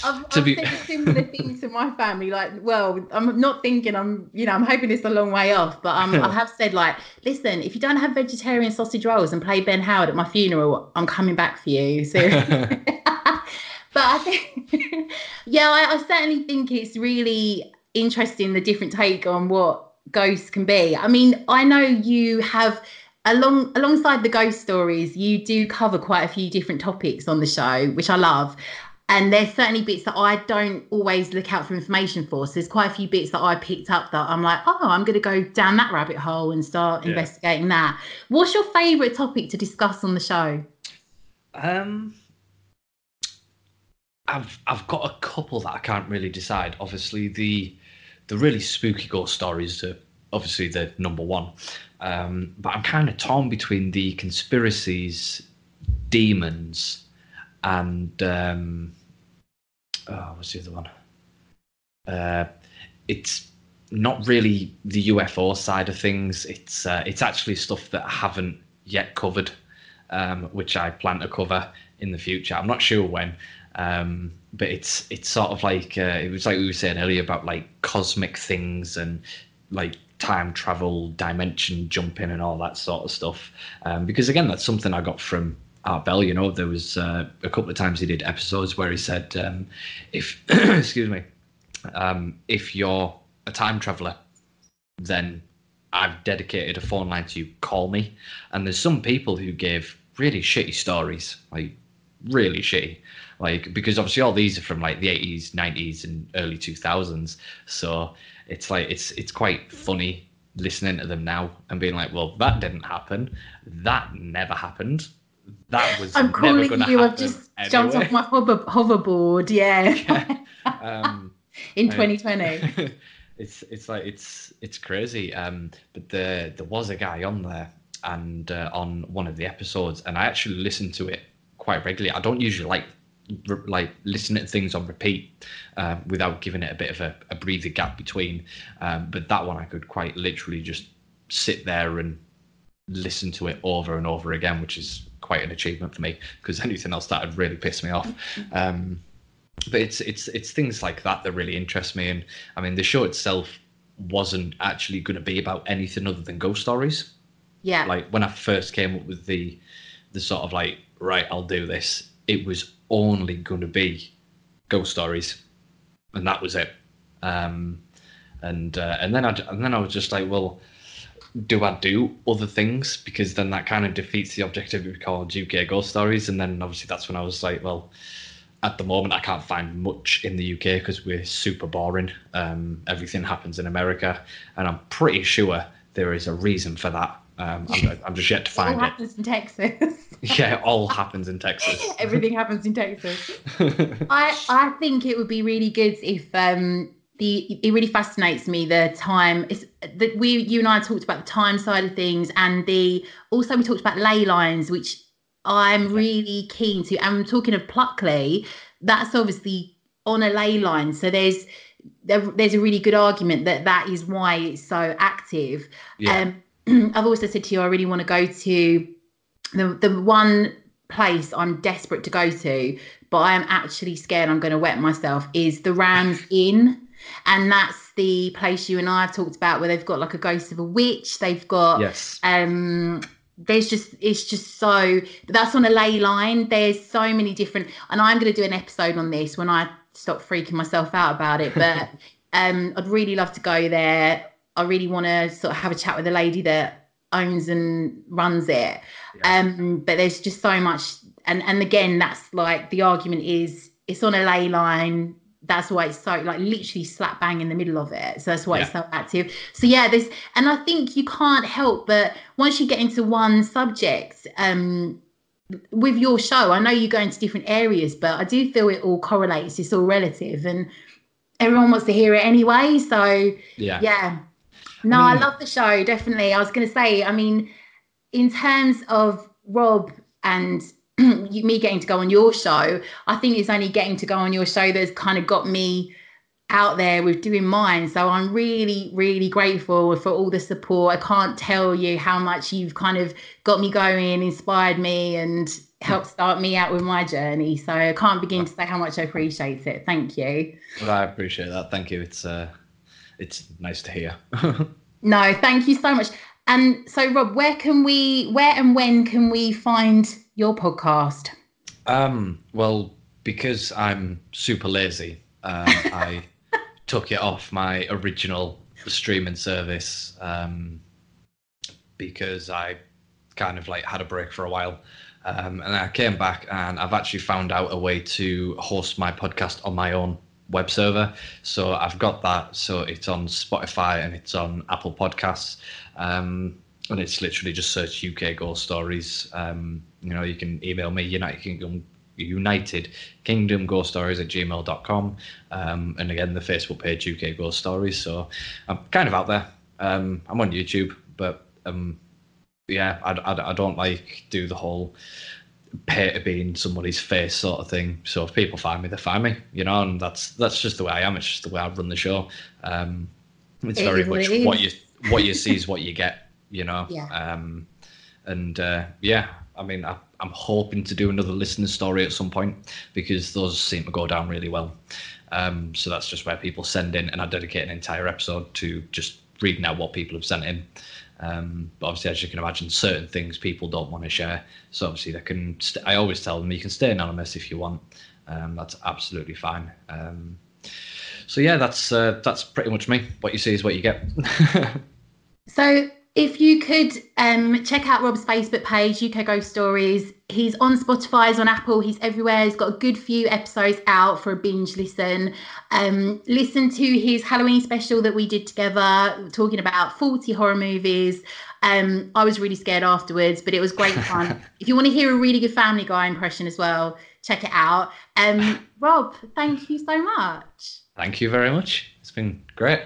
I've, To I've be- said a similar thing to my family. Like, well, I'm not thinking I'm, you know, I'm hoping it's a long way off, but um, I have said like, listen, if you don't have vegetarian sausage rolls and play Ben Howard at my funeral, I'm coming back for you. Seriously. but I think, yeah, I, I certainly think it's really interesting the different take on what ghosts can be. I mean, I know you have along alongside the ghost stories, you do cover quite a few different topics on the show, which I love. and there's certainly bits that I don't always look out for information for. So there's quite a few bits that I picked up that I'm like, oh, I'm going to go down that rabbit hole and start Yeah. investigating that. What's your favourite topic to discuss on the show? Um, I've I've got a couple that I can't really decide. Obviously, the the really spooky ghost stories are obviously the number one. Um, but I'm kind of torn between the conspiracies, demons, and um, oh, what's the other one? Uh, it's not really the UFO side of things. It's uh, it's actually stuff that I haven't yet covered, um, which I plan to cover in the future. I'm not sure when, um, but it's it's sort of like uh, it was like we were saying earlier about like cosmic things and like time travel, dimension jumping, and all that sort of stuff. Um, because again, that's something I got from Art Bell. You know, there was uh, a couple of times he did episodes where he said, um, if excuse me, um, if you're a time traveler, then I've dedicated a phone line to you. Call me. And there's some people who gave really shitty stories, like really shitty, like because obviously all these are from like the 80s, 90s, and early 2000s. So it's like it's it's quite funny listening to them now and being like, well, that didn't happen. That never happened. That was I'm calling you. I've just jumped off my hover, hoverboard. Yeah, um, in I- 2020. it's it's like it's it's crazy. Um, but there there was a guy on there and uh, on one of the episodes, and I actually listened to it quite regularly. I don't usually like re- like listening to things on repeat um, without giving it a bit of a, a breather gap between. Um, but that one I could quite literally just sit there and listen to it over and over again, which is quite an achievement for me because anything else that would really piss me off. Um, but it's it's it's things like that that really interest me. And I mean, the show itself wasn't actually going to be about anything other than ghost stories. Yeah, Like when I first came up with the the sort of like right, I'll do this. It was only going to be ghost stories, and that was it. Um, and uh, and then I and then I was just like, well, do I do other things? Because then that kind of defeats the objective of called UK ghost stories. And then obviously that's when I was like, well, at the moment I can't find much in the UK because we're super boring. Um, everything happens in America, and I'm pretty sure there is a reason for that. Um, I'm, I'm just yet to find it all find it. happens in Texas. Yeah, it all happens in Texas. Everything happens in Texas. I I think it would be really good if um the it really fascinates me the time it's that we you and I talked about the time side of things and the also we talked about ley lines which I'm really keen to and I'm talking of Pluckley that's obviously on a ley line so there's there, there's a really good argument that that is why it's so active yeah, um, I've also said to you, I really want to go to the the one place I'm desperate to go to, but I am actually scared I'm going to wet myself. Is the Rams Inn, and that's the place you and I have talked about where they've got like a ghost of a witch. They've got yes, um there's just it's just so that's on a ley line there's so many different and i'm going to do an episode on this when i stop freaking myself out about it but um i'd really love to go there i really want to sort of have a chat with the lady that owns and runs it. Yeah. um but there's just so much and and again that's like the argument is it's on a ley line. That's why it's so like literally slap bang in the middle of it. So that's why it's so active. So yeah there's and i think you can't help but once you get into one subject um with your show i know you go into different areas but i do feel it all correlates it's all relative and everyone wants to hear it anyway. So yeah, yeah no i, mean- love the show definitely. I was going to say i mean in terms of rob and me getting to go on your show i think it's only getting to go on your show that's kind of got me out there with doing mine. So i'm really really grateful for all the support. I can't tell you how much you've kind of got me going inspired me and helped start me out with my journey. So i can't begin to say how much i appreciate it. Thank you. Well, I appreciate that. Thank you. It's uh, it's nice to hear. No, thank you so much. And so, Rob, where can we, where and when can we find your podcast? Um, well, because I'm super lazy, um, I took it off my original streaming service um, because I kind of like had a break for a while. Um, and I came back and I've actually found out a way to host my podcast on my own web server. So I've got that. So it's on Spotify and it's on Apple Podcasts. Um, and it's literally just search UK Ghost Stories. Um, you know, you can email me, United Kingdom United Kingdom Ghost Stories at gmail.com. Um, and again, the Facebook page UK Ghost Stories. So I'm kind of out there. Um, I'm on YouTube, but um, yeah, I, I, I don't like do the whole pay to be in somebody's face sort of thing. So if people find me, they find me, you know, and that's that's just the way I am. It's just the way I run the show. Um, it's It very much what it what is. you what you see is what you get, you know. Yeah. Um, and uh, yeah, I mean, I, I'm hoping to do another listener story at some point because those seem to go down really well. Um, so that's just where people send in, and I dedicate an entire episode to just reading out what people have sent in. Um, but obviously, as you can imagine, certain things people don't want to share. So obviously, they can. St- I always tell them you can stay anonymous if you want. Um, that's absolutely fine. Um, so yeah, that's uh, that's pretty much me. What you see is what you get. So if you could um, check out Rob's Facebook page, UK Ghost Stories. He's on Spotify, he's on Apple, he's everywhere. He's got a good few episodes out for a binge listen. Um, listen to his Halloween special that we did together, talking about 40 horror movies. Um, I was really scared afterwards, but it was great fun. if you want to hear a really good Family Guy impression as well, check it out. Um, Rob, thank you so much. Thank you very much. It's been great.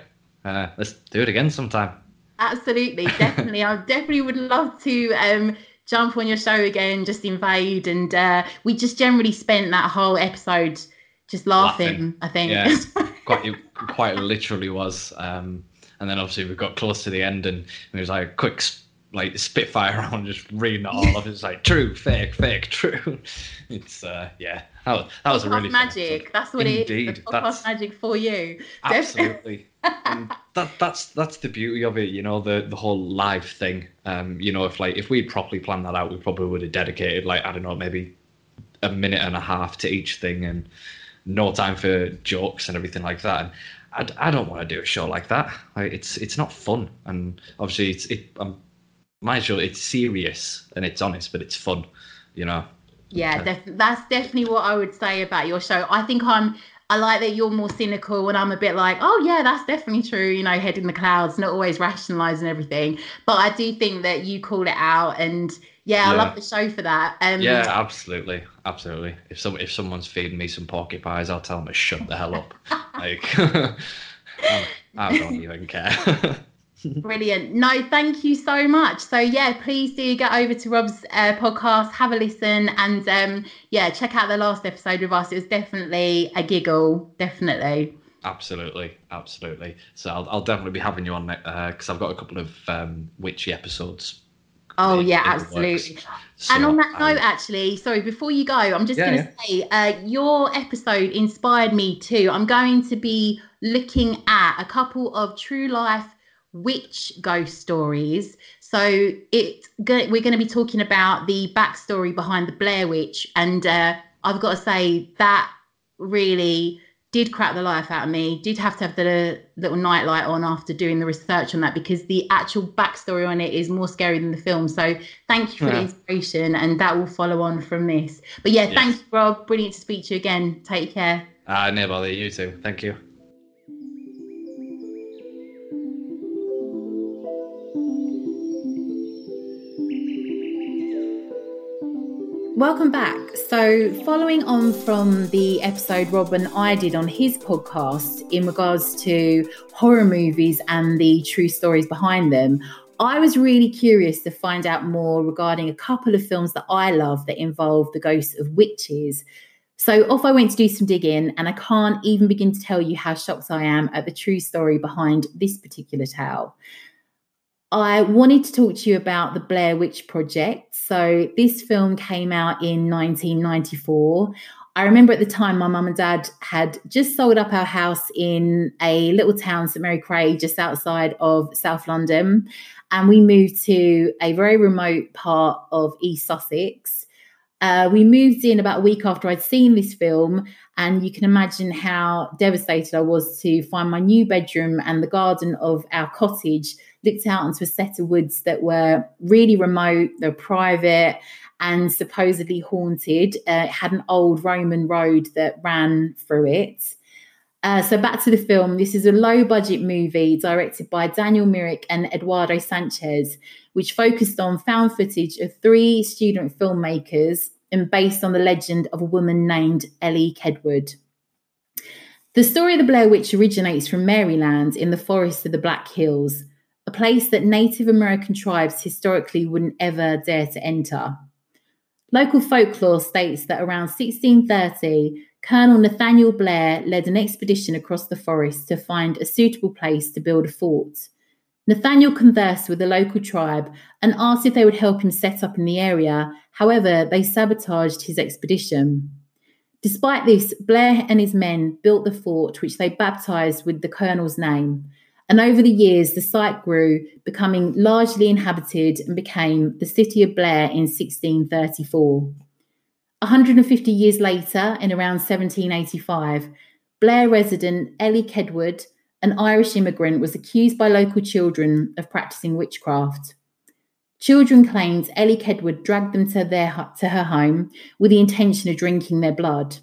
Uh, let's do it again sometime. Absolutely, definitely. I definitely would love to um, jump on your show again, just invade. And uh, we just generally spent that whole episode just laughing, Laughing. I think. Yeah, quite it quite literally was. Um, and then obviously we got close to the end, and it was like a quick, like spitfire round, just reading it all off. It's like true, fake, fake, true. It's uh, yeah, that was, that was a really magic. That's what it is. Indeed, The podcast that's- magic for you. Absolutely. and that that's that's the beauty of it, you know, the the whole live thing. Um, you know, if like if we'd properly planned that out, we probably would have dedicated like I don't know, maybe a minute and a half to each thing and no time for jokes and everything like that. And I, I don't want to do a show like that. Like, it's it's not fun, and obviously it's it. Um, my show it's serious and it's honest, but it's fun. You know. Yeah, Okay. def- that's definitely what I would say about your show. I think I'm. I like that you're more cynical, and I'm a bit like, oh yeah, that's definitely true. You know, head in the clouds, not always rationalising everything. But I do think that you call it out, and yeah, I love the show for that. Um, Yeah, absolutely, absolutely. If some if someone's feeding me some porcupines, I'll tell them to shut the hell up. like, I don't even care. Brilliant. No, thank you so much. So yeah, please do get over to Rob's uh, podcast, have a listen, and um, yeah, check out the last episode with us. It was definitely a giggle, definitely. absolutely, absolutely. So I'll, I'll definitely be having you on because I've got a couple of um, witchy episodes. Oh in- yeah, in absolutely. works. and on that um, note, actually, sorry, before you go, I'm just Yeah, going to say uh, your episode inspired me too. I'm going to be looking at a couple of true life witch ghost stories. So it we're going to be talking about the backstory behind the Blair Witch, and uh, I've got to say that really did crack the life out of me. Did have to have the little nightlight on after doing the research on that because the actual backstory on it is more scary than the film. So thank you for the inspiration, and that will follow on from this. But yeah, Yes. thanks, Rob. Brilliant to speak to you again. Take care. Uh, no bother, you too. Thank you. Welcome back. So, following on from the episode Rob and I did on his podcast in regards to horror movies and the true stories behind them, I was really curious to find out more regarding a couple of films that I love that involve the ghosts of witches. So, off I went to do some digging, and I can't even begin to tell you how shocked I am at the true story behind this particular tale. I wanted to talk to you about the Blair Witch Project. So, this film came out in 1994. I remember at the time my mum and dad had just sold up our house in a little town, St Mary Cray, just outside of South London. And we moved to a very remote part of East Sussex. Uh, we moved in about a week after I'd seen this film, And you can imagine how devastated I was to find my new bedroom and the garden of our cottage looked out onto a set of woods that were really remote, they're private and supposedly haunted. Uh, it had an old Roman road that ran through it. Uh, so back to the film. This is a low budget movie directed by Daniel Myrick and Eduardo Sanchez, which focused on found footage of three student filmmakers and based on the legend of a woman named Elly Kedward. The story of the Blair Witch originates from Maryland in the forests of the Black Hills, a place that Native American tribes historically wouldn't ever dare to enter. Local folklore states that around 1630, Colonel Nathaniel Blair led an expedition across the forest to find a suitable place to build a fort. Nathaniel conversed with the local tribe and asked if they would help him set up in the area. However, they sabotaged his expedition. Despite this, Blair and his men built the fort, which they baptized with the colonel's name. And over the years, the site grew, becoming largely inhabited and became the city of Blair in 1634. 150 years later, in around 1785, Blair resident Elly Kedward an Irish immigrant, was accused by local children of practicing witchcraft. Children claimed Elly Kedward dragged them to, their, to her home with the intention of drinking their blood.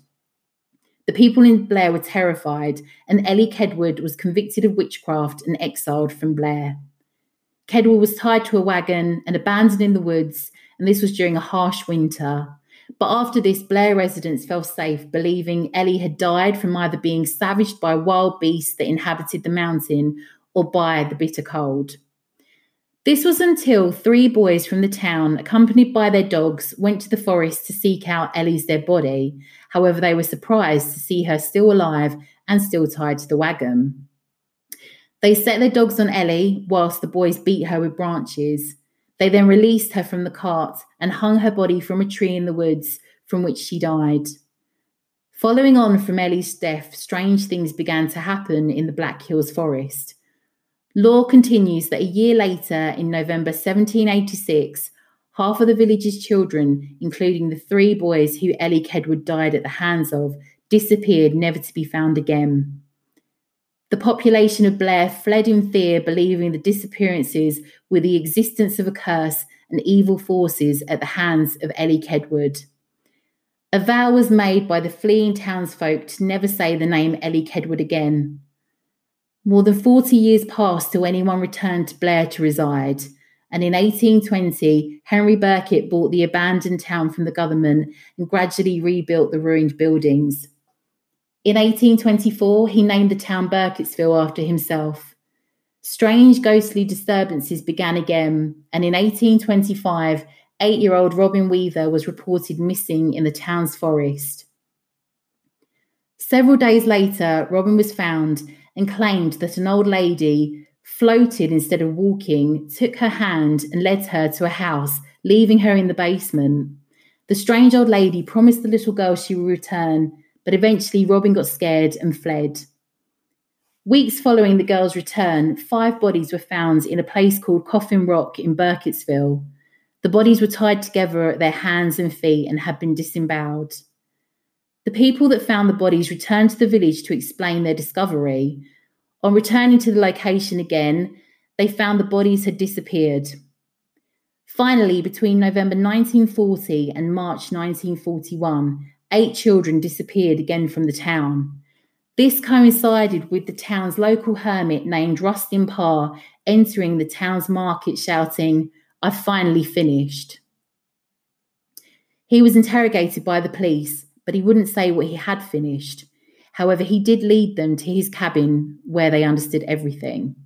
The people in Blair were terrified, and Elly Kedward was convicted of witchcraft and exiled from Blair. Kedward was tied to a wagon and abandoned in the woods, and this was during a harsh winter. But after this, Blair residents felt safe, believing Elly had died from either being savaged by wild beasts that inhabited the mountain or by the bitter cold. This was until three boys from the town, accompanied by their dogs, went to the forest to seek out Elly's dead body. However, they were surprised to see her still alive and still tied to the wagon. They set their dogs on Elly whilst the boys beat her with branches. They then released her from the cart and hung her body from a tree in the woods from which she died. Following on from Elly's death, strange things began to happen in the Black Hills forest. Lore continues that a year later, in November 1786, half of the village's children, including the three boys who Elly Kedward died at the hands of, disappeared, never to be found again. The population of Blair fled in fear, believing the disappearances were the existence of a curse and evil forces at the hands of Elly Kedward. A vow was made by the fleeing townsfolk to never say the name Elly Kedward again. More than 40 years passed till anyone returned to Blair to reside, and in 1820, Henry Burkitt bought the abandoned town from the government and gradually rebuilt the ruined buildings. In 1824, he named the town Burkittsville after himself. Strange ghostly disturbances began again, and in 1825, eight year old Robin Weaver was reported missing in the town's forest. Several days later, Robin was found and claimed that an old lady floated instead of walking, took her hand, and led her to a house, leaving her in the basement. The strange old lady promised the little girl she would return, but eventually Robin got scared and fled. Weeks following the girl's return, five bodies were found in a place called Coffin Rock in Burkittsville. The bodies were tied together at their hands and feet and had been disemboweled. The people that found the bodies returned to the village to explain their discovery. On returning to the location again, they found the bodies had disappeared. Finally, between November 1940 and March 1941, eight children disappeared again from the town. This coincided with the town's local hermit named Rustin Parr entering the town's market shouting, I've finally finished. He was interrogated by the police, but he wouldn't say what he had finished. However, he did lead them to his cabin where they understood everything.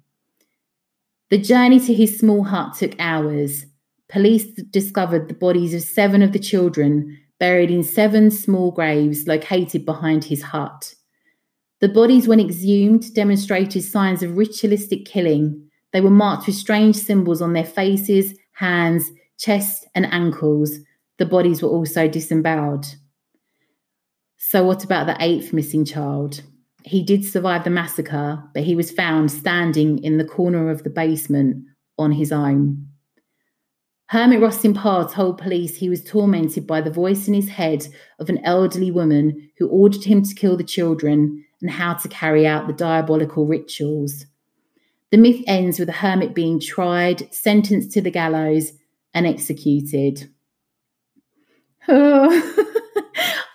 The journey to his small hut took hours. Police discovered the bodies of seven of the children buried in seven small graves located behind his hut. The bodies, when exhumed, demonstrated signs of ritualistic killing. They were marked with strange symbols on their faces, hands, chest, and ankles. The bodies were also disemboweled. So, what about the eighth missing child? He did survive the massacre, but he was found standing in the corner of the basement on his own. Hermit Rustin Parr told police he was tormented by the voice in his head of an elderly woman who ordered him to kill the children and how to carry out the diabolical rituals. The myth ends with the hermit being tried, sentenced to the gallows, and executed. Oh,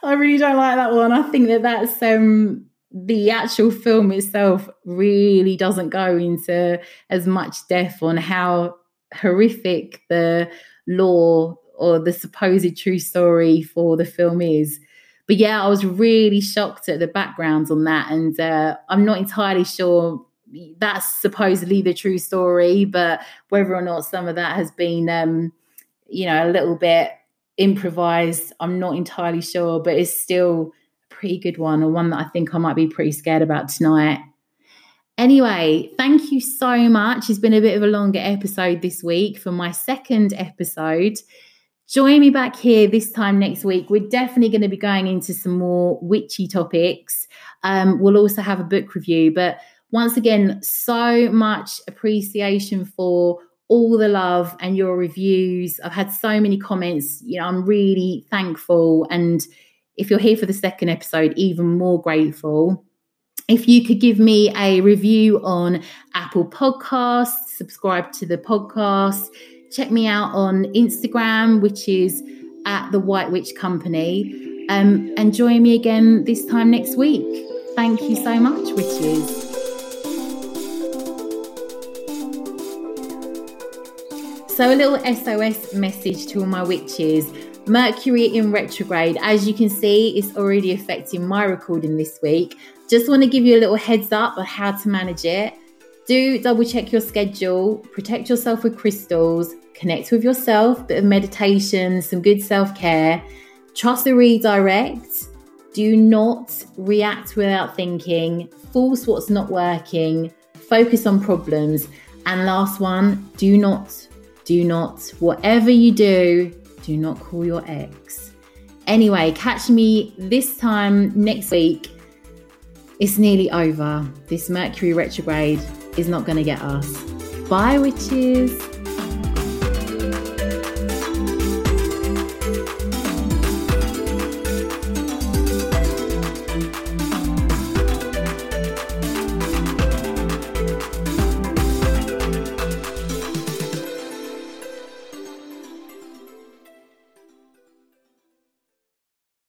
I really don't like that one. I think that that's um, the actual film itself really doesn't go into as much depth on how horrific the lore or the supposed true story for the film is. But yeah, I was really shocked at the backgrounds on that. And uh, I'm not entirely sure that's supposedly the true story, but whether or not some of that has been, um, you know, a little bit improvised, I'm not entirely sure, but it's still a pretty good one, or one that I think I might be pretty scared about tonight. Anyway, thank you so much. It's been a bit of a longer episode this week for my second episode. Join me back here this time next week. We're definitely going to be going into some more witchy topics. Um, we'll also have a book review. But once again, so much appreciation for all the love and your reviews. I've had so many comments. You know, I'm really thankful. And if you're here for the second episode, even more grateful if you could give me a review on Apple Podcasts, subscribe to the podcast, check me out on Instagram, which is at the White Witch Company, um, and join me again this time next week. Thank you so much, witches. So, a little SOS message to all my witches. Mercury in retrograde, as you can see, is already affecting my recording this week. Just want to give you a little heads up on how to manage it. Do double check your schedule, protect yourself with crystals, connect with yourself, bit of meditation, some good self care. Trust the redirect. Do not react without thinking. Force what's not working. Focus on problems. And last one, do not, do not, whatever you do, do not call your ex. Anyway, catch me this time next week it's nearly over. This Mercury retrograde is not going to get us. Bye, witches.